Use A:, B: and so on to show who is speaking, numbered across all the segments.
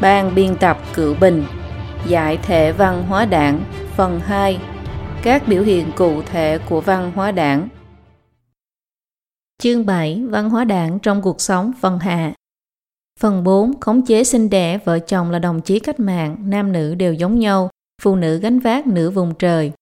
A: Ban biên tập Cựu Bình. Giải thể văn hóa đảng Phần 2 Các biểu hiện cụ thể của văn hóa đảng. Chương 7 Văn hóa đảng trong cuộc sống phần hạ. Phần 4 Khống chế sinh đẻ Vợ chồng là đồng chí cách mạng Nam nữ đều giống nhau Phụ nữ gánh vác nửa vùng trời.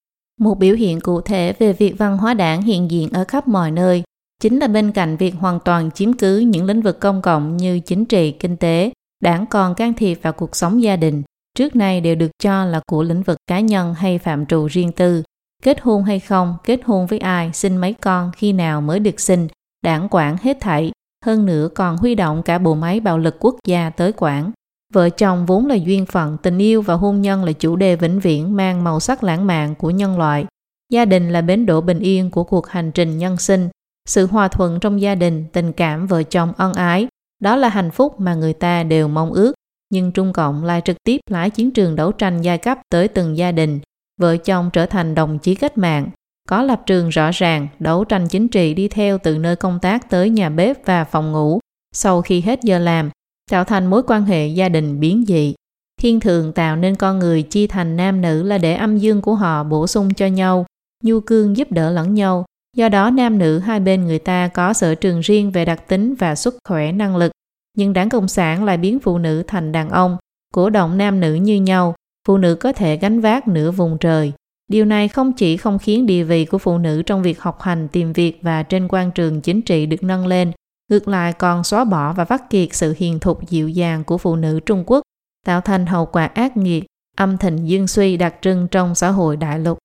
A: Một biểu hiện cụ thể về việc văn hóa đảng hiện diện ở khắp mọi nơi chính là bên cạnh việc hoàn toàn chiếm cứ những lĩnh vực công cộng như chính trị, kinh tế, đảng còn can thiệp vào cuộc sống gia đình, trước nay đều được cho là của lĩnh vực cá nhân hay phạm trù riêng tư. Kết hôn hay không, kết hôn với ai, sinh mấy con, khi nào mới được sinh, đảng quản hết thảy, hơn nữa còn huy động cả bộ máy bạo lực quốc gia tới quản. Vợ chồng vốn là duyên phận, tình yêu và hôn nhân là chủ đề vĩnh viễn mang màu sắc lãng mạn của nhân loại. Gia đình là bến đỗ bình yên của cuộc hành trình nhân sinh. Sự hòa thuận trong gia đình, tình cảm vợ chồng ân ái, đó là hạnh phúc mà người ta đều mong ước. Nhưng Trung Cộng lại trực tiếp lái chiến trường đấu tranh giai cấp tới từng gia đình. Vợ chồng trở thành đồng chí cách mạng, có lập trường rõ ràng, đấu tranh chính trị đi theo từ nơi công tác tới nhà bếp và phòng ngủ. Sau khi hết giờ làm, tạo thành mối quan hệ gia đình biến dị. Thiên thường tạo nên con người chi thành nam nữ là để âm dương của họ bổ sung cho nhau, nhu cương giúp đỡ lẫn nhau. Do đó nam nữ hai bên người ta có sở trường riêng về đặc tính và sức khỏe năng lực. Nhưng đảng Cộng sản lại biến phụ nữ thành đàn ông, cổ động nam nữ như nhau, phụ nữ có thể gánh vác nửa vùng trời. Điều này không chỉ không khiến địa vị của phụ nữ trong việc học hành, tìm việc và trên quan trường chính trị được nâng lên, ngược lại còn xóa bỏ và vắt kiệt sự hiền thục dịu dàng của phụ nữ Trung Quốc, tạo thành hậu quả ác nghiệt, âm thịnh dương suy đặc trưng trong xã hội đại lục.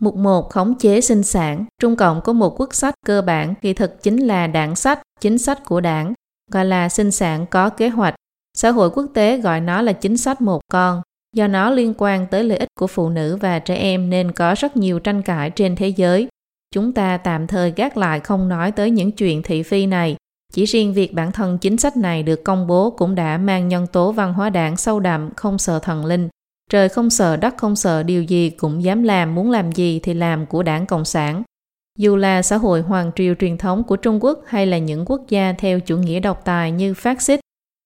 A: Mục 1 khống chế sinh sản, Trung Cộng có một quốc sách cơ bản kỳ thực chính là đảng sách, chính sách của đảng, gọi là sinh sản có kế hoạch. Xã hội quốc tế gọi nó là chính sách một con, do nó liên quan tới lợi ích của phụ nữ và trẻ em nên có rất nhiều tranh cãi trên thế giới. Chúng ta tạm thời gác lại không nói tới những chuyện thị phi này. Chỉ riêng việc bản thân chính sách này được công bố cũng đã mang nhân tố văn hóa đảng sâu đậm, không sợ thần linh. Trời không sợ, đất không sợ, điều gì cũng dám làm, muốn làm gì thì làm của đảng Cộng sản. Dù là xã hội hoàng triều truyền thống của Trung Quốc hay là những quốc gia theo chủ nghĩa độc tài như phát xít,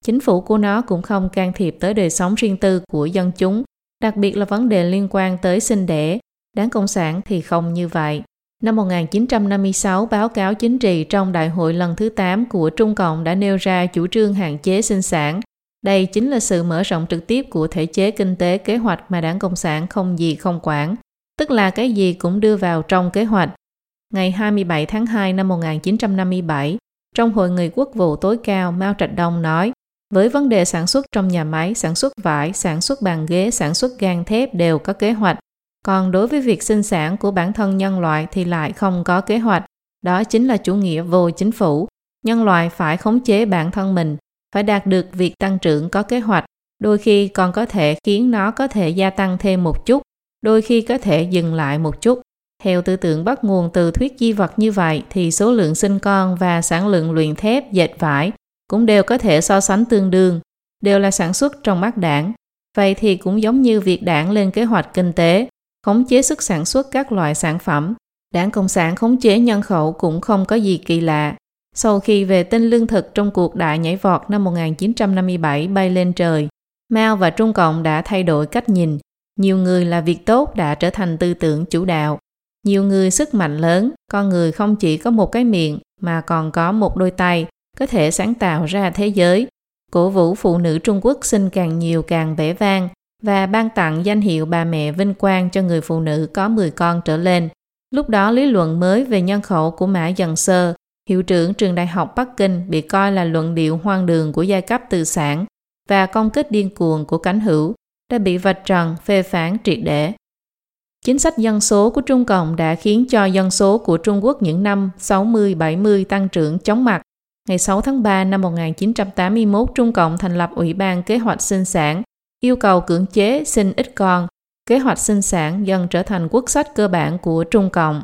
A: chính phủ của nó cũng không can thiệp tới đời sống riêng tư của dân chúng, đặc biệt là vấn đề liên quan tới sinh đẻ. Đảng Cộng sản thì không như vậy. Năm 1956, báo cáo chính trị trong đại hội lần thứ 8 của Trung Cộng đã nêu ra chủ trương hạn chế sinh sản. Đây chính là sự mở rộng trực tiếp của thể chế kinh tế kế hoạch mà đảng Cộng sản không gì không quản, tức là cái gì cũng đưa vào trong kế hoạch. Ngày 27 tháng 2 năm 1957, trong Hội nghị quốc vụ tối cao, Mao Trạch Đông nói, với vấn đề sản xuất trong nhà máy, sản xuất vải, sản xuất bàn ghế, sản xuất gang thép đều có kế hoạch. Còn đối với việc sinh sản của bản thân nhân loại thì lại không có kế hoạch. Đó chính là chủ nghĩa vô chính phủ. Nhân loại phải khống chế bản thân mình, phải đạt được việc tăng trưởng có kế hoạch. Đôi khi còn có thể khiến nó có thể gia tăng thêm một chút, đôi khi có thể dừng lại một chút. Theo tư tưởng bắt nguồn từ thuyết di vật như vậy thì số lượng sinh con và sản lượng luyện thép, dệt vải cũng đều có thể so sánh tương đương, đều là sản xuất trong mắt đảng. Vậy thì cũng giống như việc đảng lên kế hoạch kinh tế, khống chế sức sản xuất các loại sản phẩm. Đảng Cộng sản khống chế nhân khẩu cũng không có gì kỳ lạ. Sau khi về tinh lương thực trong cuộc đại nhảy vọt năm 1957 bay lên trời, Mao và Trung Cộng đã thay đổi cách nhìn. Nhiều người là việc tốt đã trở thành tư tưởng chủ đạo. Nhiều người sức mạnh lớn, con người không chỉ có một cái miệng mà còn có một đôi tay, có thể sáng tạo ra thế giới. Cổ vũ phụ nữ Trung Quốc sinh càng nhiều càng vẻ vang và ban tặng danh hiệu bà mẹ vinh quang cho người phụ nữ có 10 con trở lên. Lúc đó lý luận mới về nhân khẩu của Mã Dần Sơ, hiệu trưởng trường đại học Bắc Kinh bị coi là luận điệu hoang đường của giai cấp tư sản và công kích điên cuồng của cánh hữu đã bị vạch trần phê phán triệt để. Chính sách dân số của Trung Cộng đã khiến cho dân số của Trung Quốc những năm 60-70 tăng trưởng chóng mặt. Ngày 6 tháng 3 năm 1981, Trung Cộng thành lập Ủy ban Kế hoạch sinh sản, yêu cầu cưỡng chế sinh ít con. Kế hoạch sinh sản dần trở thành quốc sách cơ bản của Trung Cộng.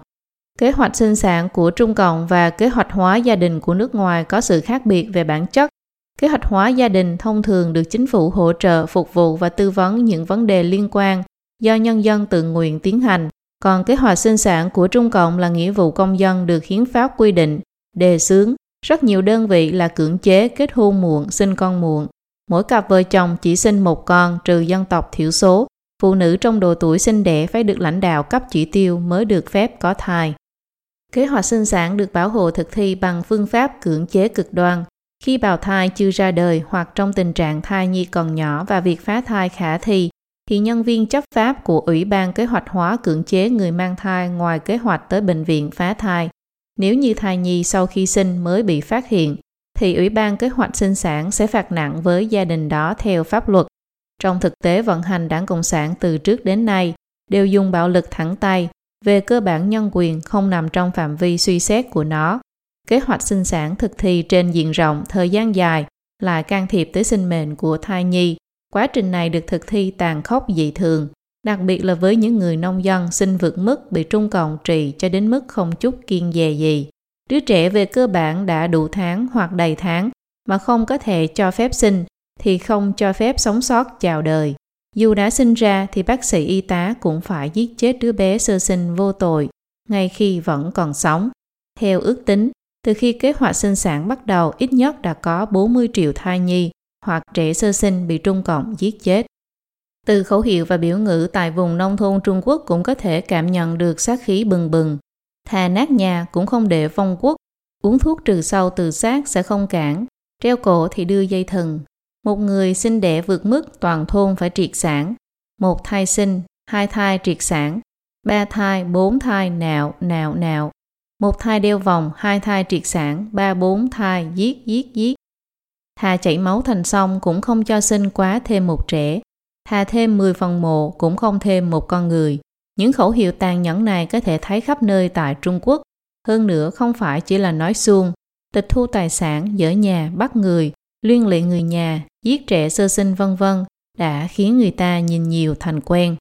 A: Kế hoạch sinh sản của Trung Cộng và kế hoạch hóa gia đình của nước ngoài có sự khác biệt về bản chất. Kế hoạch hóa gia đình thông thường được chính phủ hỗ trợ, phục vụ và tư vấn những vấn đề liên quan do nhân dân tự nguyện tiến hành. Còn kế hoạch sinh sản của Trung Cộng là nghĩa vụ công dân được hiến pháp quy định, đề xướng. Rất nhiều đơn vị là cưỡng chế kết hôn muộn, sinh con muộn. Mỗi cặp vợ chồng chỉ sinh một con trừ dân tộc thiểu số. Phụ nữ trong độ tuổi sinh đẻ phải được lãnh đạo cấp chỉ tiêu mới được phép có thai. Kế hoạch sinh sản được bảo hộ thực thi bằng phương pháp cưỡng chế cực đoan. Khi bào thai chưa ra đời hoặc trong tình trạng thai nhi còn nhỏ và việc phá thai khả thi, thì nhân viên chấp pháp của Ủy ban kế hoạch hóa cưỡng chế người mang thai ngoài kế hoạch tới bệnh viện phá thai. Nếu như thai nhi sau khi sinh mới bị phát hiện, thì Ủy ban kế hoạch sinh sản sẽ phạt nặng với gia đình đó theo pháp luật. Trong thực tế vận hành đảng Cộng sản từ trước đến nay đều dùng bạo lực thẳng tay, về cơ bản nhân quyền không nằm trong phạm vi suy xét của nó. Kế hoạch sinh sản thực thi trên diện rộng thời gian dài là can thiệp tới sinh mệnh của thai nhi. Quá trình này được thực thi tàn khốc dị thường, đặc biệt là với những người nông dân sinh vượt mức bị Trung Cộng trì cho đến mức không chút kiên dè gì. Đứa trẻ về cơ bản đã đủ tháng hoặc đầy tháng mà không có thể cho phép sinh thì không cho phép sống sót chào đời. Dù đã sinh ra thì bác sĩ y tá cũng phải giết chết đứa bé sơ sinh vô tội ngay khi vẫn còn sống. Theo ước tính, từ khi kế hoạch sinh sản bắt đầu ít nhất đã có 40 triệu thai nhi hoặc trẻ sơ sinh bị Trung Cộng giết chết. Từ khẩu hiệu và biểu ngữ tại vùng nông thôn Trung Quốc cũng có thể cảm nhận được sát khí bừng bừng. Thà nát nhà cũng không để phong quốc, uống thuốc trừ sâu từ xác sẽ không cản, treo cổ thì đưa dây thừng. Một người sinh đẻ vượt mức toàn thôn phải triệt sản. Một thai sinh, hai thai triệt sản, ba thai, bốn thai nạo, nạo, nạo. Một thai đeo vòng, hai thai triệt sản, ba bốn thai giết, giết, giết. Thà chảy máu thành sông cũng không cho sinh quá thêm một trẻ. Thà thêm 10 phần mộ cũng không thêm một con người. Những khẩu hiệu tàn nhẫn này có thể thấy khắp nơi tại Trung Quốc. Hơn nữa không phải chỉ là nói suông, tịch thu tài sản, dỡ nhà, bắt người, liên lụy người nhà, giết trẻ sơ sinh vân vân đã khiến người ta nhìn nhiều thành quen.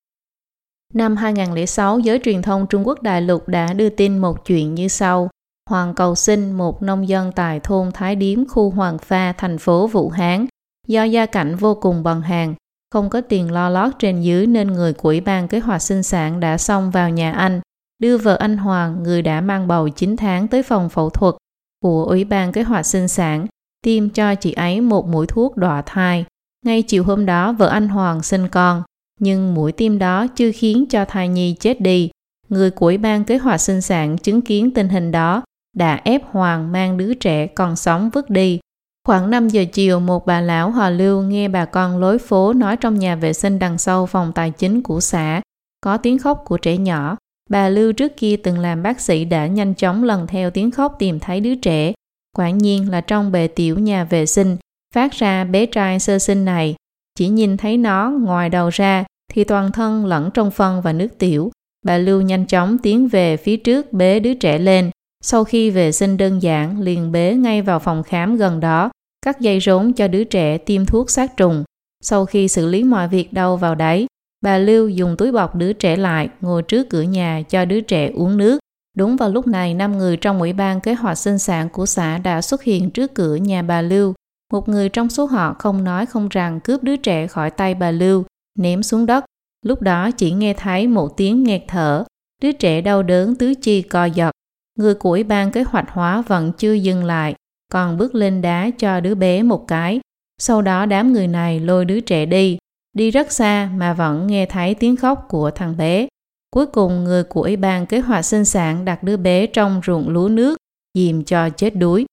A: Năm 2006, giới truyền thông Trung Quốc đại lục đã đưa tin một chuyện như sau. Hoàng Cầu Sinh, một nông dân tại thôn Thái Điếm, khu Hoàng Pha, thành phố Vũ Hán, do gia cảnh vô cùng bần hàng, không có tiền lo lót trên dưới nên người của Ủy ban kế hoạch sinh sản đã xông vào nhà anh, đưa vợ anh Hoàng, người đã mang bầu 9 tháng tới phòng phẫu thuật của Ủy ban kế hoạch sinh sản, tiêm cho chị ấy một mũi thuốc đọa thai. Ngay chiều hôm đó vợ anh Hoàng sinh con, nhưng mũi tiêm đó chưa khiến cho thai nhi chết đi. Người của Ủy ban kế hoạch sinh sản chứng kiến tình hình đó đã ép Hoàng mang đứa trẻ còn sống vứt đi. Khoảng 5 giờ chiều, một bà lão hòa lưu nghe bà con lối phố nói trong nhà vệ sinh đằng sau phòng tài chính của xã có tiếng khóc của trẻ nhỏ. Bà Lưu trước kia từng làm bác sĩ đã nhanh chóng lần theo tiếng khóc tìm thấy đứa trẻ. Quả nhiên là trong bề tiểu nhà vệ sinh, phát ra bé trai sơ sinh này. Chỉ nhìn thấy nó ngoài đầu ra thì toàn thân lẫn trong phân và nước tiểu. Bà Lưu nhanh chóng tiến về phía trước bế đứa trẻ lên. Sau khi vệ sinh đơn giản, liền bế ngay vào phòng khám gần đó, cắt dây rốn cho đứa trẻ tiêm thuốc sát trùng. Sau khi xử lý mọi việc đâu vào đấy, bà Lưu dùng túi bọc đứa trẻ lại, ngồi trước cửa nhà cho đứa trẻ uống nước. Đúng vào lúc này, năm người trong ủy ban kế hoạch sinh sản của xã đã xuất hiện trước cửa nhà bà Lưu. Một người trong số họ không nói không rằng cướp đứa trẻ khỏi tay bà Lưu, ném xuống đất. Lúc đó chỉ nghe thấy một tiếng nghẹt thở. Đứa trẻ đau đớn tứ chi co giật. Người của ủy ban kế hoạch hóa vẫn chưa dừng lại, còn bước lên đá cho đứa bé một cái. Sau đó đám người này lôi đứa trẻ đi, đi rất xa mà vẫn nghe thấy tiếng khóc của thằng bé. Cuối cùng người của Ủy ban kế hoạch sinh sản đặt đứa bé trong ruộng lúa nước, dìm cho chết đuối.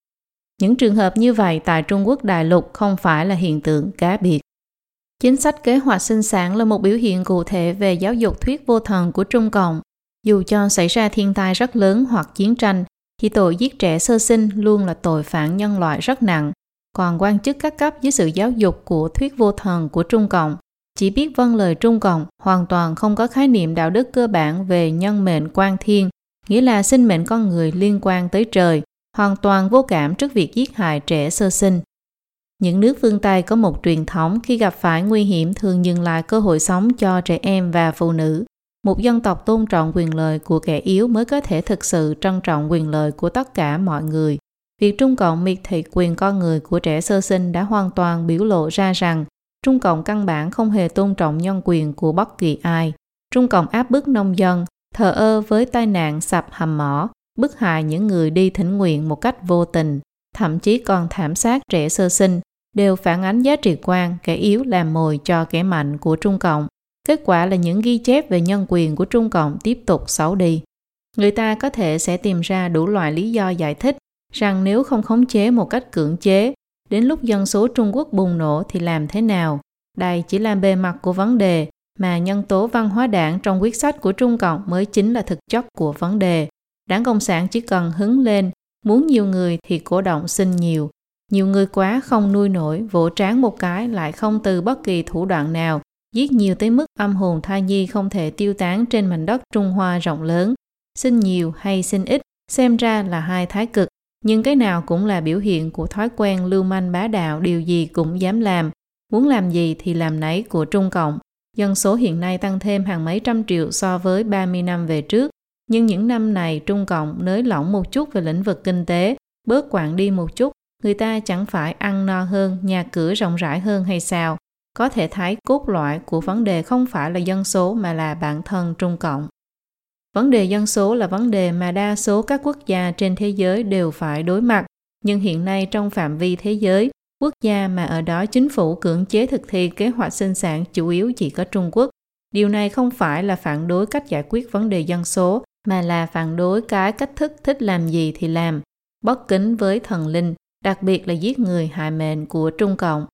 A: Những trường hợp như vậy tại Trung Quốc đại lục không phải là hiện tượng cá biệt. Chính sách kế hoạch sinh sản là một biểu hiện cụ thể về giáo dục thuyết vô thần của Trung Cộng. Dù cho xảy ra thiên tai rất lớn hoặc chiến tranh, thì tội giết trẻ sơ sinh luôn là tội phản nhân loại rất nặng. Còn quan chức các cấp dưới sự giáo dục của thuyết vô thần của Trung Cộng chỉ biết vâng lời Trung Cộng, hoàn toàn không có khái niệm đạo đức cơ bản về nhân mệnh quan thiên, nghĩa là sinh mệnh con người liên quan tới trời, hoàn toàn vô cảm trước việc giết hại trẻ sơ sinh. Những nước phương Tây có một truyền thống khi gặp phải nguy hiểm thường dừng lại cơ hội sống cho trẻ em và phụ nữ. Một dân tộc tôn trọng quyền lợi của kẻ yếu mới có thể thực sự trân trọng quyền lợi của tất cả mọi người. Việc Trung Cộng miệt thị quyền con người của trẻ sơ sinh đã hoàn toàn biểu lộ ra rằng Trung Cộng căn bản không hề tôn trọng nhân quyền của bất kỳ ai. Trung Cộng áp bức nông dân, thờ ơ với tai nạn sập hầm mỏ, bức hại những người đi thỉnh nguyện một cách vô tình, thậm chí còn thảm sát trẻ sơ sinh, đều phản ánh giá trị quan kẻ yếu làm mồi cho kẻ mạnh của Trung Cộng. Kết quả là những ghi chép về nhân quyền của Trung Cộng tiếp tục xấu đi. Người ta có thể sẽ tìm ra đủ loại lý do giải thích rằng nếu không khống chế một cách cưỡng chế, đến lúc dân số Trung Quốc bùng nổ thì làm thế nào? Đây chỉ là bề mặt của vấn đề, mà nhân tố văn hóa đảng trong quyết sách của Trung Cộng mới chính là thực chất của vấn đề. Đảng Cộng sản chỉ cần hứng lên, muốn nhiều người thì cổ động xin nhiều. Nhiều người quá không nuôi nổi, vỗ tráng một cái lại không từ bất kỳ thủ đoạn nào, giết nhiều tới mức âm hồn thai nhi không thể tiêu tán trên mảnh đất Trung Hoa rộng lớn. Xin nhiều hay xin ít, xem ra là hai thái cực, nhưng cái nào cũng là biểu hiện của thói quen lưu manh bá đạo điều gì cũng dám làm, muốn làm gì thì làm nấy của Trung Cộng. Dân số hiện nay tăng thêm hàng mấy trăm triệu so với 30 năm về trước, nhưng những năm này Trung Cộng nới lỏng một chút về lĩnh vực kinh tế, bớt quản đi một chút, người ta chẳng phải ăn no hơn, nhà cửa rộng rãi hơn hay sao? Có thể thấy cốt lõi của vấn đề không phải là dân số mà là bản thân Trung Cộng. Vấn đề dân số là vấn đề mà đa số các quốc gia trên thế giới đều phải đối mặt, nhưng hiện nay trong phạm vi thế giới, quốc gia mà ở đó chính phủ cưỡng chế thực thi kế hoạch sinh sản chủ yếu chỉ có Trung Quốc. Điều này không phải là phản đối cách giải quyết vấn đề dân số, mà là phản đối cái cách thức thích làm gì thì làm, bất kính với thần linh, đặc biệt là giết người hại mệnh của Trung Cộng.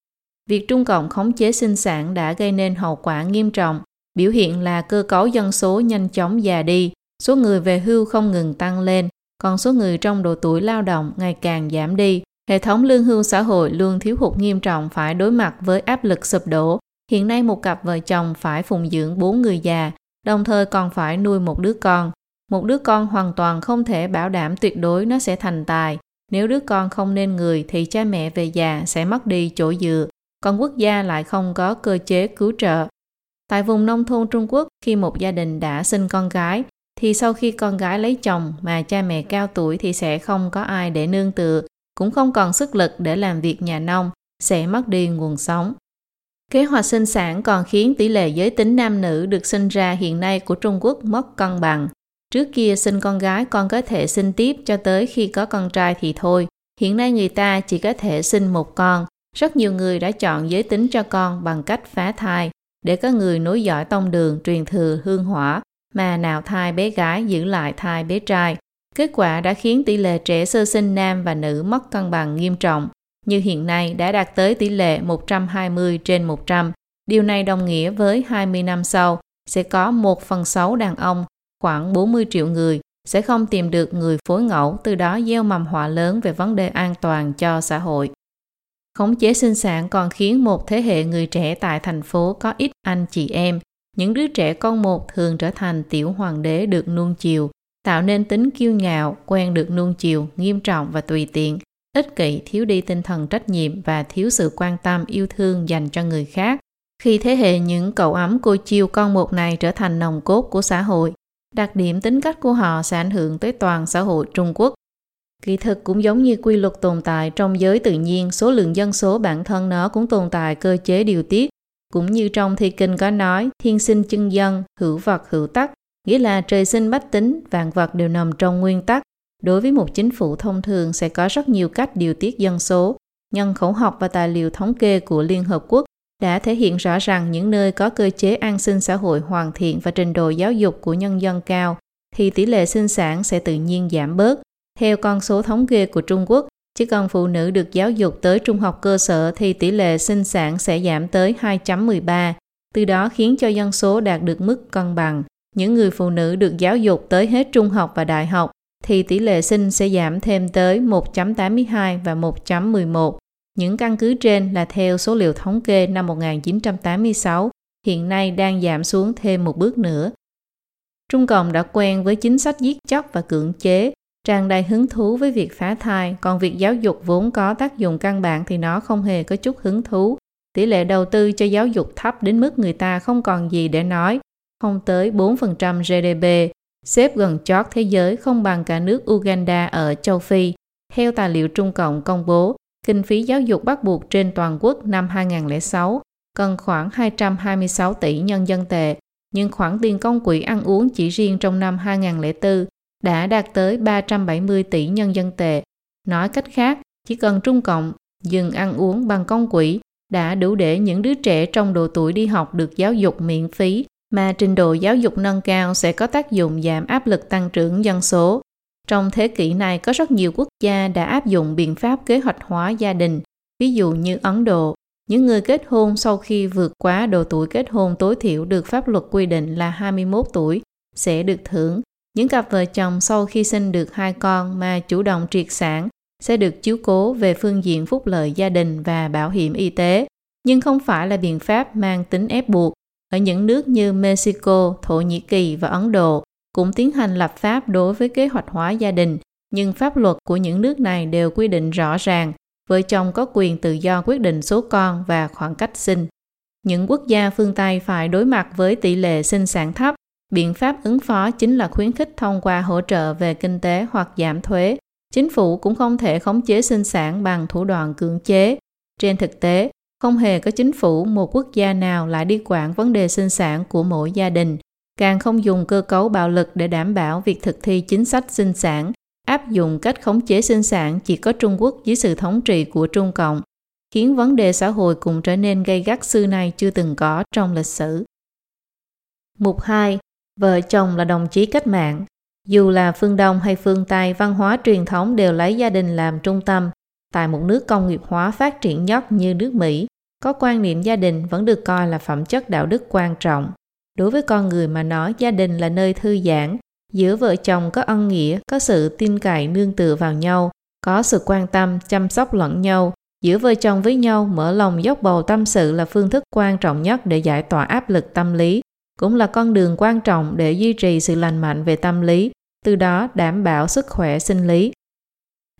A: Việc Trung Cộng khống chế sinh sản đã gây nên hậu quả nghiêm trọng, biểu hiện là cơ cấu dân số nhanh chóng già đi, số người về hưu không ngừng tăng lên, còn số người trong độ tuổi lao động ngày càng giảm đi. Hệ thống lương hưu xã hội luôn thiếu hụt nghiêm trọng phải đối mặt với áp lực sụp đổ. Hiện nay một cặp vợ chồng phải phụng dưỡng bốn người già, đồng thời còn phải nuôi một đứa con. Một đứa con hoàn toàn không thể bảo đảm tuyệt đối nó sẽ thành tài. Nếu đứa con không nên người thì cha mẹ về già sẽ mất đi chỗ dựa, còn quốc gia lại không có cơ chế cứu trợ. Tại vùng nông thôn Trung Quốc, khi một gia đình đã sinh con gái, thì sau khi con gái lấy chồng mà cha mẹ cao tuổi thì sẽ không có ai để nương tựa, cũng không còn sức lực để làm việc nhà nông, sẽ mất đi nguồn sống. Kế hoạch sinh sản còn khiến tỷ lệ giới tính nam nữ được sinh ra hiện nay của Trung Quốc mất cân bằng. Trước kia sinh con gái con có thể sinh tiếp cho tới khi có con trai thì thôi. Hiện nay người ta chỉ có thể sinh một con. Rất nhiều người đã chọn giới tính cho con bằng cách phá thai để có người nối dõi tông đường truyền thừa hương hỏa mà nào thai bé gái giữ lại thai bé trai. Kết quả đã khiến tỷ lệ trẻ sơ sinh nam và nữ mất cân bằng nghiêm trọng, như hiện nay đã đạt tới tỷ lệ 120 trên 100. Điều này đồng nghĩa với 20 năm sau sẽ có 1 phần 6 đàn ông, khoảng 40 triệu người, sẽ không tìm được người phối ngẫu, từ đó gieo mầm họa lớn về vấn đề an toàn cho xã hội. Khống chế sinh sản còn khiến một thế hệ người trẻ tại thành phố có ít anh chị em. Những đứa trẻ con một thường trở thành tiểu hoàng đế được nuông chiều, tạo nên tính kiêu ngạo, quen được nuông chiều, nghiêm trọng và tùy tiện, ích kỷ, thiếu đi tinh thần trách nhiệm và thiếu sự quan tâm yêu thương dành cho người khác. Khi thế hệ những cậu ấm cô chiêu con một này trở thành nòng cốt của xã hội, đặc điểm tính cách của họ sẽ ảnh hưởng tới toàn xã hội Trung Quốc. Kỳ thực cũng giống như quy luật tồn tại trong giới tự nhiên, số lượng dân số bản thân nó cũng tồn tại cơ chế điều tiết. Cũng như trong thi kinh có nói, thiên sinh chân dân, hữu vật hữu tắc, nghĩa là trời sinh bách tính, vạn vật đều nằm trong nguyên tắc. Đối với một chính phủ thông thường sẽ có rất nhiều cách điều tiết dân số. Nhân khẩu học và tài liệu thống kê của Liên Hợp Quốc đã thể hiện rõ rằng những nơi có cơ chế an sinh xã hội hoàn thiện và trình độ giáo dục của nhân dân cao thì tỷ lệ sinh sản sẽ tự nhiên giảm bớt. Theo con số thống kê của Trung Quốc, chỉ cần phụ nữ được giáo dục tới trung học cơ sở thì tỷ lệ sinh sản sẽ giảm tới 2.13, từ đó khiến cho dân số đạt được mức cân bằng. Những người phụ nữ được giáo dục tới hết trung học và đại học thì tỷ lệ sinh sẽ giảm thêm tới 1.82 và 1.11. Những căn cứ trên là theo số liệu thống kê năm 1986, hiện nay đang giảm xuống thêm một bước nữa. Trung Cộng đã quen với chính sách giết chóc và cưỡng chế, tràn đầy hứng thú với việc phá thai, còn việc giáo dục vốn có tác dụng căn bản thì nó không hề có chút hứng thú. Tỷ lệ đầu tư cho giáo dục thấp đến mức người ta không còn gì để nói, không tới 4% GDP, xếp gần chót thế giới không bằng cả nước Uganda ở châu Phi. Theo tài liệu Trung Cộng công bố, kinh phí giáo dục bắt buộc trên toàn quốc năm 2006 cần khoảng 226 tỷ nhân dân tệ, nhưng khoản tiền công quỹ ăn uống chỉ riêng trong năm 2004 đã đạt tới 370 tỷ nhân dân tệ. Nói cách khác, chỉ cần Trung Cộng dừng ăn uống bằng công quỹ đã đủ để những đứa trẻ trong độ tuổi đi học được giáo dục miễn phí mà trình độ giáo dục nâng cao sẽ có tác dụng giảm áp lực tăng trưởng dân số. Trong thế kỷ này có rất nhiều quốc gia đã áp dụng biện pháp kế hoạch hóa gia đình, ví dụ như Ấn Độ. Những người kết hôn sau khi vượt quá độ tuổi kết hôn tối thiểu được pháp luật quy định là 21 tuổi sẽ được thưởng. Những cặp vợ chồng sau khi sinh được hai con mà chủ động triệt sản sẽ được chiếu cố về phương diện phúc lợi gia đình và bảo hiểm y tế, nhưng không phải là biện pháp mang tính ép buộc. Ở những nước như Mexico, Thổ Nhĩ Kỳ và Ấn Độ cũng tiến hành lập pháp đối với kế hoạch hóa gia đình, nhưng pháp luật của những nước này đều quy định rõ ràng vợ chồng có quyền tự do quyết định số con và khoảng cách sinh. Những quốc gia phương Tây phải đối mặt với tỷ lệ sinh sản thấp, biện pháp ứng phó chính là khuyến khích thông qua hỗ trợ về kinh tế hoặc giảm thuế Chính phủ cũng không thể khống chế sinh sản bằng thủ đoạn cưỡng chế. Trên thực tế, không hề có chính phủ một quốc gia nào lại đi quản vấn đề sinh sản của mỗi gia đình, càng không dùng cơ cấu bạo lực để đảm bảo việc thực thi chính sách sinh sản, áp dụng cách khống chế sinh sản chỉ có Trung Quốc dưới sự thống trị của Trung Cộng, khiến vấn đề xã hội cũng trở nên gây gắt xưa nay chưa từng có trong lịch sử. Mục 2. Vợ chồng là đồng chí cách mạng dù là phương Đông hay phương Tây, văn hóa truyền thống đều lấy gia đình làm trung tâm. Tại một nước công nghiệp hóa phát triển nhất như nước Mỹ, có quan niệm gia đình vẫn được coi là phẩm chất đạo đức quan trọng. Đối với con người mà nói, gia đình là nơi thư giãn, giữa vợ chồng có ân nghĩa, có sự tin cậy nương tựa vào nhau, có sự quan tâm, chăm sóc lẫn nhau. Giữa vợ chồng với nhau, mở lòng dốc bầu tâm sự là phương thức quan trọng nhất để giải tỏa áp lực tâm lý, cũng là con đường quan trọng để duy trì sự lành mạnh về tâm lý, từ đó đảm bảo sức khỏe sinh lý.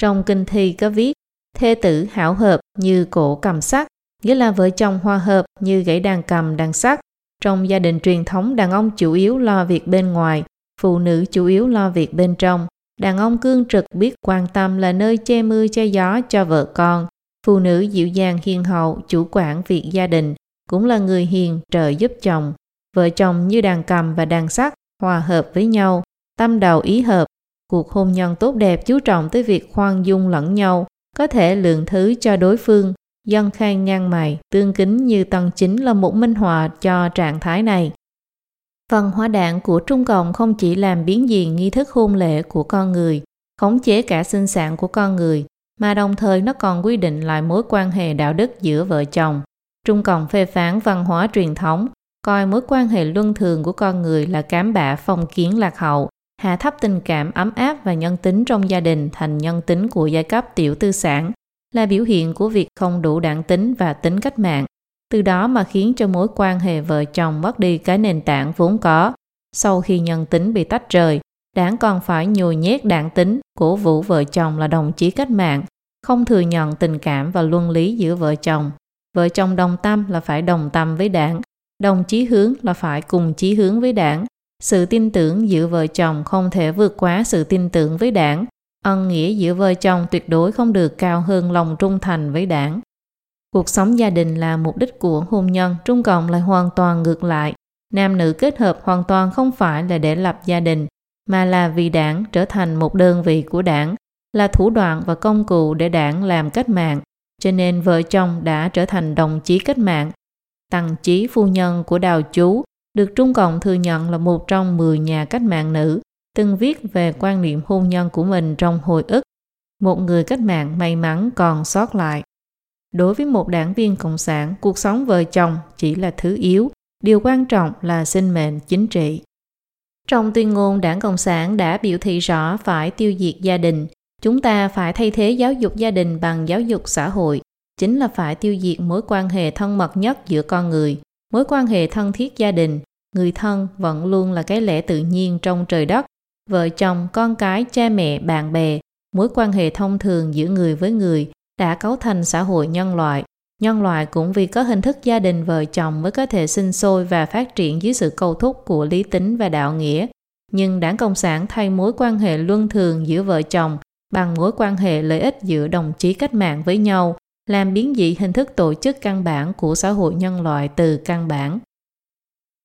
A: Trong kinh thi có viết, thê tử hảo hợp như cổ cầm sắt, nghĩa là vợ chồng hòa hợp như gãy đàn cầm đàn sắt. Trong gia đình truyền thống, đàn ông chủ yếu lo việc bên ngoài, phụ nữ chủ yếu lo việc bên trong. Đàn ông cương trực biết quan tâm là nơi che mưa che gió cho vợ con. Phụ nữ dịu dàng hiền hậu, chủ quản việc gia đình, cũng là người hiền trợ giúp chồng. Vợ chồng như đàn cầm và đàn sắt hòa hợp với nhau, tâm đầu ý hợp, cuộc hôn nhân tốt đẹp chú trọng tới việc khoan dung lẫn nhau, có thể lượng thứ cho đối phương, dân khang ngang mày, tương kính như tầng chính là một minh họa cho trạng thái này. Phần hóa đạn của Trung Cộng không chỉ làm biến dị nghi thức hôn lễ của con người, khống chế cả sinh sản của con người, mà đồng thời nó còn quy định lại mối quan hệ đạo đức giữa vợ chồng. Trung Cộng phê phán văn hóa truyền thống, coi mối quan hệ luân thường của con người là cám bạ phong kiến lạc hậu, hạ thấp tình cảm ấm áp và nhân tính trong gia đình thành nhân tính của giai cấp tiểu tư sản là biểu hiện của việc không đủ đảng tính và tính cách mạng, từ đó mà khiến cho mối quan hệ vợ chồng mất đi cái nền tảng vốn có. Sau khi nhân tính bị tách rời, đảng còn phải nhồi nhét đảng tính, cổ vũ vợ chồng là đồng chí cách mạng, không thừa nhận tình cảm và luân lý giữa vợ chồng. Vợ chồng đồng tâm là phải đồng tâm với đảng, đồng chí hướng là phải cùng chí hướng với đảng, sự tin tưởng giữa vợ chồng không thể vượt quá sự tin tưởng với đảng. Ân nghĩa giữa vợ chồng tuyệt đối không được cao hơn lòng trung thành với đảng. Cuộc sống gia đình là mục đích của hôn nhân, Trung Cộng lại hoàn toàn ngược lại. Nam nữ kết hợp hoàn toàn không phải là để lập gia đình, mà là vì đảng trở thành một đơn vị của đảng, là thủ đoạn và công cụ để đảng làm cách mạng. Cho nên vợ chồng đã trở thành đồng chí cách mạng. Tăng chí phu nhân của đào chú được Trung Cộng thừa nhận là một trong 10 nhà cách mạng nữ từng viết về quan niệm hôn nhân của mình trong hồi ức. Một người cách mạng may mắn còn sót lại. Đối với một đảng viên Cộng sản, cuộc sống vợ chồng chỉ là thứ yếu, điều quan trọng là sinh mệnh chính trị. Trong tuyên ngôn Đảng Cộng sản đã biểu thị rõ phải tiêu diệt gia đình, chúng ta phải thay thế giáo dục gia đình bằng giáo dục xã hội, chính là phải tiêu diệt mối quan hệ thân mật nhất giữa con người, mối quan hệ thân thiết gia đình, người thân vẫn luôn là cái lẽ tự nhiên trong trời đất. Vợ chồng, con cái, cha mẹ, bạn bè, mối quan hệ thông thường giữa người với người đã cấu thành xã hội nhân loại. Nhân loại cũng vì có hình thức gia đình vợ chồng mới có thể sinh sôi và phát triển dưới sự cầu thúc của lý tính và đạo nghĩa. Nhưng đảng Cộng sản thay mối quan hệ luân thường giữa vợ chồng bằng mối quan hệ lợi ích giữa đồng chí cách mạng với nhau, làm biến dị hình thức tổ chức căn bản của xã hội nhân loại từ căn bản.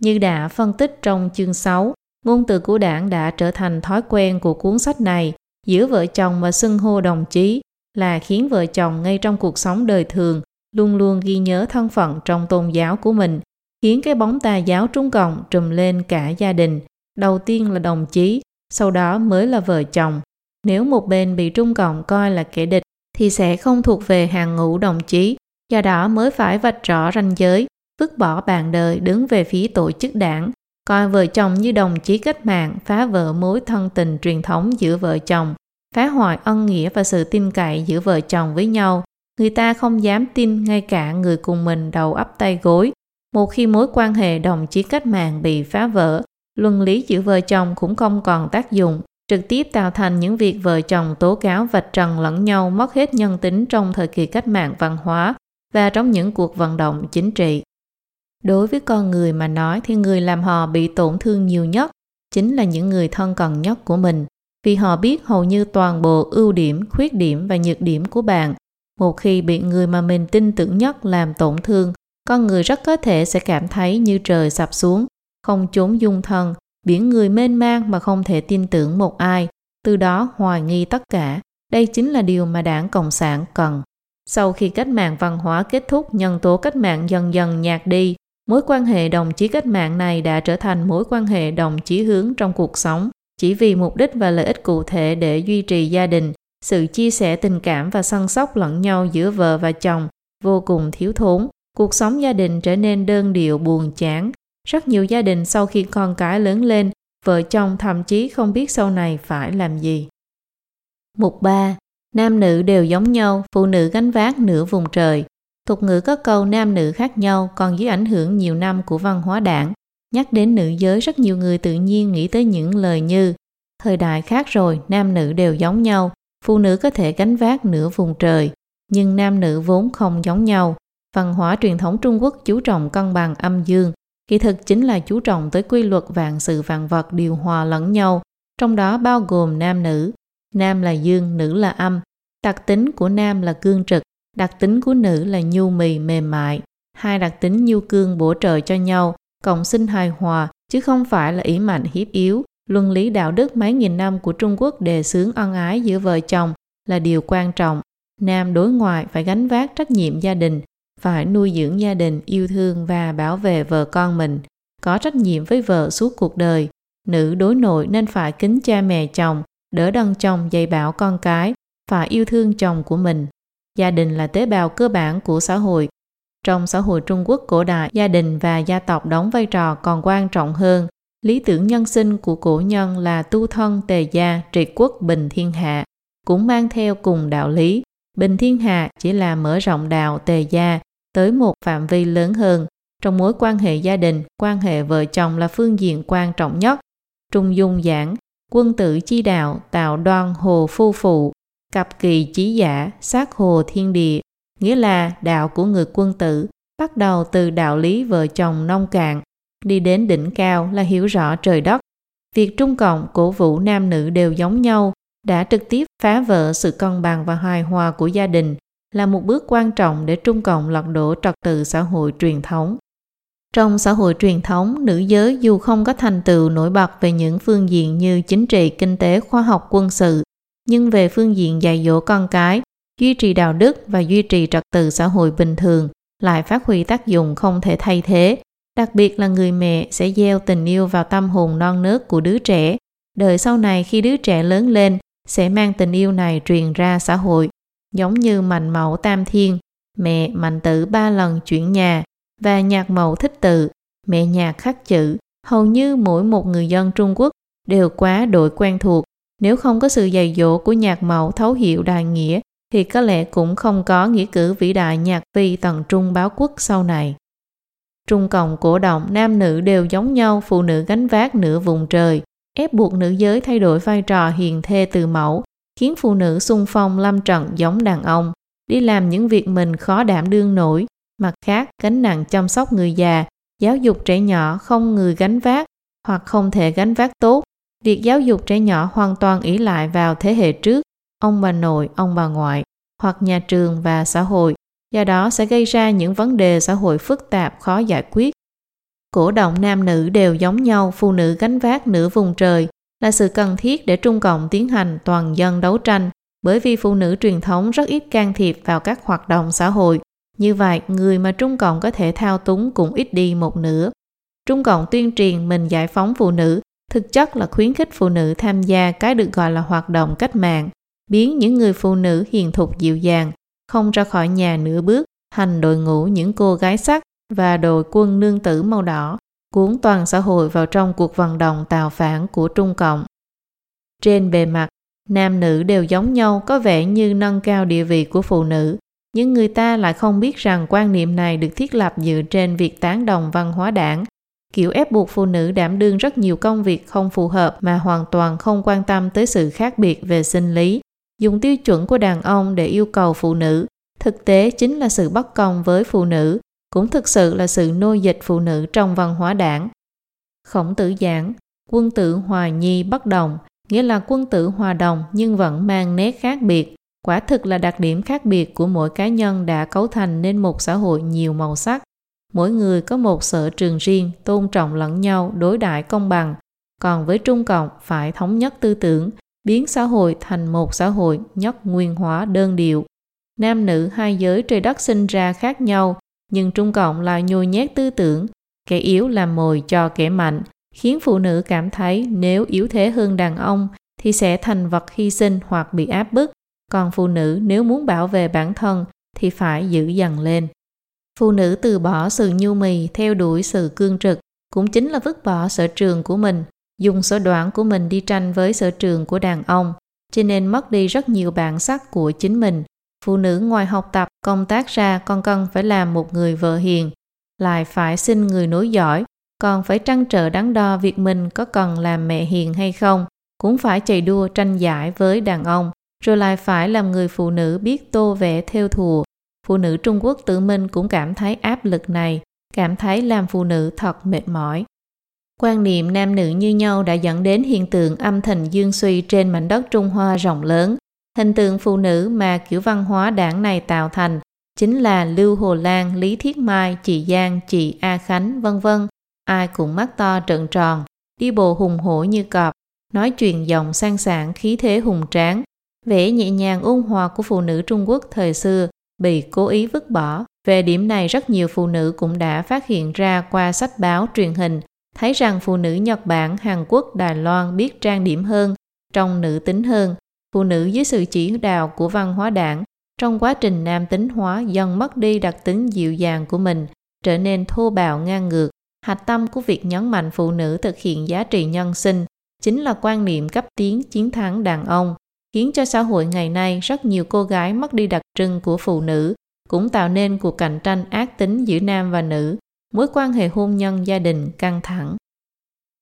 A: Như đã phân tích trong chương 6, ngôn từ của đảng đã trở thành thói quen của cuốn sách này, giữa vợ chồng và xưng hô đồng chí, là khiến vợ chồng ngay trong cuộc sống đời thường luôn luôn ghi nhớ thân phận trong tôn giáo của mình, khiến cái bóng tà giáo Trung Cộng trùm lên cả gia đình. Đầu tiên là đồng chí, sau đó mới là vợ chồng. Nếu một bên bị Trung Cộng coi là kẻ địch thì sẽ không thuộc về hàng ngũ đồng chí, do đó mới phải vạch rõ ranh giới, vứt bỏ bạn đời đứng về phía tổ chức đảng, coi vợ chồng như đồng chí cách mạng phá vỡ mối thân tình truyền thống giữa vợ chồng, phá hoại ân nghĩa và sự tin cậy giữa vợ chồng với nhau. Người ta không dám tin ngay cả người cùng mình đầu ấp tay gối. Một khi mối quan hệ đồng chí cách mạng bị phá vỡ, luân lý giữa vợ chồng cũng không còn tác dụng, trực tiếp tạo thành những việc vợ chồng tố cáo vạch trần lẫn nhau mất hết nhân tính trong thời kỳ cách mạng văn hóa và trong những cuộc vận động chính trị. Đối với con người mà nói thì người làm họ bị tổn thương nhiều nhất chính là những người thân cần nhất của mình vì họ biết hầu như toàn bộ ưu điểm, khuyết điểm và nhược điểm của bạn. Một khi bị người mà mình tin tưởng nhất làm tổn thương, con người rất có thể sẽ cảm thấy như trời sập xuống, không trốn dung thân, biển người mênh mang mà không thể tin tưởng một ai, từ đó hoài nghi tất cả. Đây chính là điều mà đảng Cộng sản cần. Sau khi cách mạng văn hóa kết thúc, nhân tố cách mạng dần dần nhạt đi, mối quan hệ đồng chí cách mạng này đã trở thành mối quan hệ đồng chí hướng trong cuộc sống, chỉ vì mục đích và lợi ích cụ thể để duy trì gia đình, sự chia sẻ tình cảm và săn sóc lẫn nhau giữa vợ và chồng vô cùng thiếu thốn. Cuộc sống gia đình trở nên đơn điệu buồn chán. Rất nhiều gia đình sau khi con cái lớn lên, vợ chồng thậm chí không biết sau này phải làm gì. Mục 3. Nam nữ đều giống nhau, phụ nữ gánh vác nửa vùng trời. Tục ngữ có câu nam nữ khác nhau còn dưới ảnh hưởng nhiều năm của văn hóa đảng. Nhắc đến nữ giới rất nhiều người tự nhiên nghĩ tới những lời như Thời đại khác rồi, nam nữ đều giống nhau, phụ nữ có thể gánh vác nửa vùng trời, nhưng nam nữ vốn không giống nhau. Văn hóa truyền thống Trung Quốc chú trọng cân bằng âm dương, kỳ thực chính là chú trọng tới quy luật vạn sự vạn vật điều hòa lẫn nhau, trong đó bao gồm nam nữ. Nam là dương, nữ là âm. Đặc tính của nam là cương trực, đặc tính của nữ là nhu mì mềm mại. Hai đặc tính nhu cương bổ trợ cho nhau, cộng sinh hài hòa, chứ không phải là ý mạnh hiếp yếu. Luân lý đạo đức mấy nghìn năm của Trung Quốc đề xướng ân ái giữa vợ chồng là điều quan trọng. Nam đối ngoại phải gánh vác trách nhiệm gia đình, phải nuôi dưỡng gia đình, yêu thương và bảo vệ vợ con mình, có trách nhiệm với vợ suốt cuộc đời. Nữ đối nội nên phải kính cha mẹ chồng, đỡ đần chồng dạy bảo con cái, phải yêu thương chồng của mình. Gia đình là tế bào cơ bản của xã hội. Trong xã hội Trung Quốc cổ đại, gia đình và gia tộc đóng vai trò còn quan trọng hơn. Lý tưởng nhân sinh của cổ nhân là tu thân tề gia trị quốc bình thiên hạ, cũng mang theo cùng đạo lý. Bình thiên hạ chỉ là mở rộng đạo tề gia tới một phạm vi lớn hơn. Trong mối quan hệ gia đình, quan hệ vợ chồng là phương diện quan trọng nhất. Trung dung giảng, quân tử chi đạo, tạo đoan hồ phu phụ, cặp kỳ chí giả, sát hồ thiên địa, nghĩa là đạo của người quân tử, bắt đầu từ đạo lý vợ chồng nông cạn, đi đến đỉnh cao là hiểu rõ trời đất. Việc Trung Cộng cổ vũ nam nữ đều giống nhau đã trực tiếp phá vỡ sự cân bằng và hài hòa của gia đình, là một bước quan trọng để Trung Cộng lật đổ trật tự xã hội truyền thống. Trong xã hội truyền thống, nữ giới dù không có thành tựu nổi bật về những phương diện như chính trị, kinh tế, khoa học, quân sự, nhưng về phương diện dạy dỗ con cái, duy trì đạo đức và duy trì trật tự xã hội bình thường lại phát huy tác dụng không thể thay thế. Đặc biệt là người mẹ sẽ gieo tình yêu vào tâm hồn non nớt của đứa trẻ. Đời sau này khi đứa trẻ lớn lên sẽ mang tình yêu này truyền ra xã hội. Giống như mạnh mẫu tam thiên, mẹ mạnh tử ba lần chuyển nhà và nhạc mẫu thích tự, mẹ nhạc khắc chữ. Hầu như mỗi một người dân Trung Quốc đều quá đội quen thuộc nếu không có sự dạy dỗ của nhạc mẫu thấu hiểu đại nghĩa, thì có lẽ cũng không có nghĩa cử vĩ đại nhạc vi tần trung báo quốc sau này. Trung Cộng cổ động nam nữ đều giống nhau, phụ nữ gánh vác nửa vùng trời, ép buộc nữ giới thay đổi vai trò hiền thê từ mẫu, khiến phụ nữ xung phong lâm trận giống đàn ông, đi làm những việc mình khó đảm đương nổi. Mặt khác, gánh nặng chăm sóc người già, giáo dục trẻ nhỏ không người gánh vác hoặc không thể gánh vác tốt Việc giáo dục trẻ nhỏ hoàn toàn ỷ lại vào thế hệ trước, ông bà nội, ông bà ngoại, hoặc nhà trường và xã hội, do đó sẽ gây ra những vấn đề xã hội phức tạp khó giải quyết. Cổ động nam nữ đều giống nhau, phụ nữ gánh vác nửa vùng trời là sự cần thiết để Trung Cộng tiến hành toàn dân đấu tranh, bởi vì phụ nữ truyền thống rất ít can thiệp vào các hoạt động xã hội. Như vậy, người mà Trung Cộng có thể thao túng cũng ít đi một nửa. Trung Cộng tuyên truyền mình giải phóng phụ nữ, thực chất là khuyến khích phụ nữ tham gia cái được gọi là hoạt động cách mạng, biến những người phụ nữ hiền thục dịu dàng, không ra khỏi nhà nửa bước, thành đội ngũ những cô gái sắc và đội quân nương tử màu đỏ, cuốn toàn xã hội vào trong cuộc vận động tào phản của Trung Cộng. Trên bề mặt, nam nữ đều giống nhau có vẻ như nâng cao địa vị của phụ nữ, nhưng người ta lại không biết rằng quan niệm này được thiết lập dựa trên việc tán đồng văn hóa đảng, kiểu ép buộc phụ nữ đảm đương rất nhiều công việc không phù hợp mà hoàn toàn không quan tâm tới sự khác biệt về sinh lý, dùng tiêu chuẩn của đàn ông để yêu cầu phụ nữ, thực tế chính là sự bất công với phụ nữ, cũng thực sự là sự nô dịch phụ nữ trong văn hóa đảng. Khổng tử giảng, quân tử hòa nhi bất đồng, nghĩa là quân tử hòa đồng nhưng vẫn mang nét khác biệt. Quả thực là đặc điểm khác biệt của mỗi cá nhân đã cấu thành nên một xã hội nhiều màu sắc. Mỗi người có một sở trường riêng, tôn trọng lẫn nhau, đối đãi công bằng. Còn với Trung Cộng phải thống nhất tư tưởng, biến xã hội thành một xã hội nhất nguyên hóa đơn điệu. Nam nữ hai giới trời đất sinh ra khác nhau, nhưng Trung Cộng lại nhồi nhét tư tưởng, kẻ yếu làm mồi cho kẻ mạnh, khiến phụ nữ cảm thấy nếu yếu thế hơn đàn ông thì sẽ thành vật hy sinh hoặc bị áp bức, còn phụ nữ nếu muốn bảo vệ bản thân thì phải giữ dần lên. Phụ nữ từ bỏ sự nhu mì theo đuổi sự cương trực cũng chính là vứt bỏ sở trường của mình, dùng sở đoản của mình đi tranh với sở trường của đàn ông, cho nên mất đi rất nhiều bản sắc của chính mình. Phụ nữ ngoài học tập, công tác ra còn cần phải làm một người vợ hiền, lại phải xin người nối giỏi, còn phải trăn trở đắn đo việc mình có cần làm mẹ hiền hay không, cũng phải chạy đua tranh giải với đàn ông, rồi lại phải làm người phụ nữ biết tô vẽ theo thùa. Phụ nữ Trung Quốc tự mình cũng cảm thấy áp lực này, cảm thấy làm phụ nữ thật mệt mỏi. Quan niệm nam nữ như nhau đã dẫn đến hiện tượng âm thịnh dương suy trên mảnh đất Trung Hoa rộng lớn. Hình tượng phụ nữ mà kiểu văn hóa đảng này tạo thành chính là Lưu Hồ Lan, Lý Thiết Mai, chị Giang, chị A Khánh, vân vân ai cũng mắt to trợn tròn, đi bộ hùng hổ như cọp, nói chuyện giọng sang sảng khí thế hùng tráng, vẻ nhẹ nhàng ôn hòa của phụ nữ Trung Quốc thời xưa bị cố ý vứt bỏ. Về điểm này rất nhiều phụ nữ cũng đã phát hiện ra qua sách báo truyền hình, thấy rằng phụ nữ Nhật Bản, Hàn Quốc, Đài Loan biết trang điểm hơn, trông nữ tính hơn. Phụ nữ dưới sự chỉ đạo của văn hóa đảng, trong quá trình nam tính hóa dần mất đi đặc tính dịu dàng của mình, trở nên thô bạo ngang ngược, hạch tâm của việc nhấn mạnh phụ nữ thực hiện giá trị nhân sinh chính là quan niệm cấp tiến chiến thắng đàn ông, khiến cho xã hội ngày nay rất nhiều cô gái mất đi đặc trưng của phụ nữ, cũng tạo nên cuộc cạnh tranh ác tính giữa nam và nữ, mối quan hệ hôn nhân gia đình căng thẳng.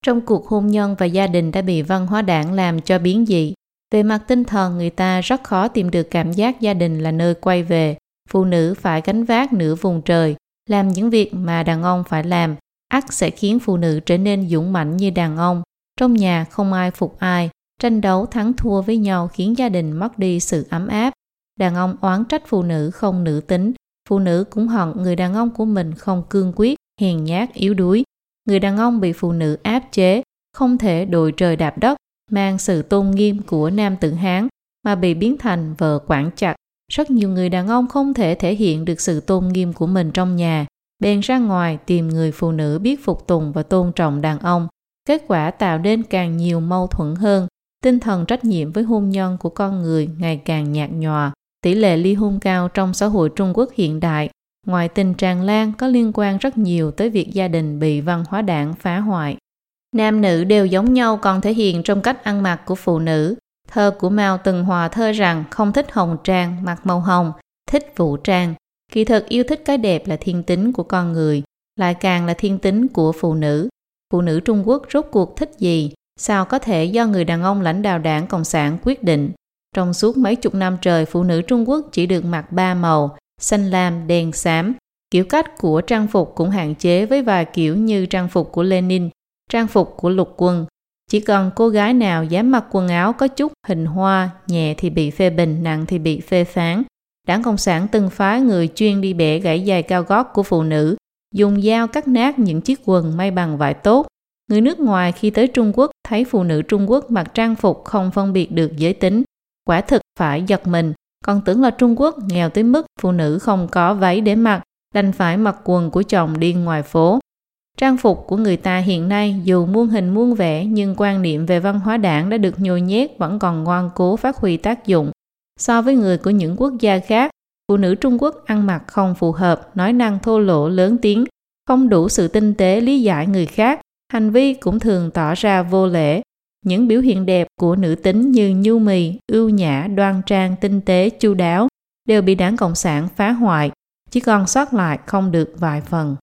A: Trong cuộc hôn nhân và gia đình đã bị văn hóa đảng làm cho biến dị. Về mặt tinh thần, người ta rất khó tìm được cảm giác gia đình là nơi quay về. Phụ nữ phải gánh vác nửa vùng trời, làm những việc mà đàn ông phải làm, ắt sẽ khiến phụ nữ trở nên dũng mãnh như đàn ông. Trong nhà không ai phục ai, tranh đấu thắng thua với nhau khiến gia đình mất đi sự ấm áp. Đàn ông oán trách phụ nữ không nữ tính, phụ nữ cũng hận người đàn ông của mình không cương quyết, hèn nhát, yếu đuối. Người đàn ông bị phụ nữ áp chế, không thể đội trời đạp đất, mang sự tôn nghiêm của nam tử Hán mà bị biến thành vợ quản chặt. Rất nhiều người đàn ông không thể thể hiện được sự tôn nghiêm của mình trong nhà, bèn ra ngoài tìm người phụ nữ biết phục tùng và tôn trọng đàn ông. Kết quả tạo nên càng nhiều mâu thuẫn hơn, tinh thần trách nhiệm với hôn nhân của con người ngày càng nhạt nhòa. Tỷ lệ ly hôn cao trong xã hội Trung Quốc hiện đại, ngoài tình tràn lan có liên quan rất nhiều tới việc gia đình bị văn hóa đảng phá hoại. Nam nữ đều giống nhau còn thể hiện trong cách ăn mặc của phụ nữ. Thơ của Mao từng hòa thơ rằng không thích hồng trang, mặc màu hồng, thích vũ trang, Kỳ thực yêu thích cái đẹp là thiên tính của con người, lại càng là thiên tính của phụ nữ. Phụ nữ Trung Quốc rốt cuộc thích gì? Sao có thể do người đàn ông lãnh đạo đảng Cộng sản quyết định? Trong suốt mấy chục năm trời, phụ nữ Trung Quốc chỉ được mặc ba màu, xanh lam, đen xám. Kiểu cách của trang phục cũng hạn chế với vài kiểu như trang phục của Lenin, trang phục của lục quân. Chỉ cần cô gái nào dám mặc quần áo có chút hình hoa, nhẹ thì bị phê bình, nặng thì bị phê phán. Đảng Cộng sản từng phái người chuyên đi bẻ gãy giày cao gót của phụ nữ, dùng dao cắt nát những chiếc quần may bằng vải tốt. Người nước ngoài khi tới Trung Quốc thấy phụ nữ Trung Quốc mặc trang phục không phân biệt được giới tính. Quả thực phải giật mình, còn tưởng là Trung Quốc nghèo tới mức phụ nữ không có váy để mặc, đành phải mặc quần của chồng đi ngoài phố. Trang phục của người ta hiện nay dù muôn hình muôn vẻ nhưng quan niệm về văn hóa đảng đã được nhồi nhét vẫn còn ngoan cố phát huy tác dụng. So với người của những quốc gia khác, phụ nữ Trung Quốc ăn mặc không phù hợp, nói năng thô lỗ lớn tiếng, không đủ sự tinh tế lý giải người khác, hành vi cũng thường tỏ ra vô lễ. Những biểu hiện đẹp của nữ tính như nhu mì, ưu nhã, đoan trang, tinh tế, chu đáo đều bị đảng Cộng sản phá hoại, chỉ còn sót lại không được vài phần.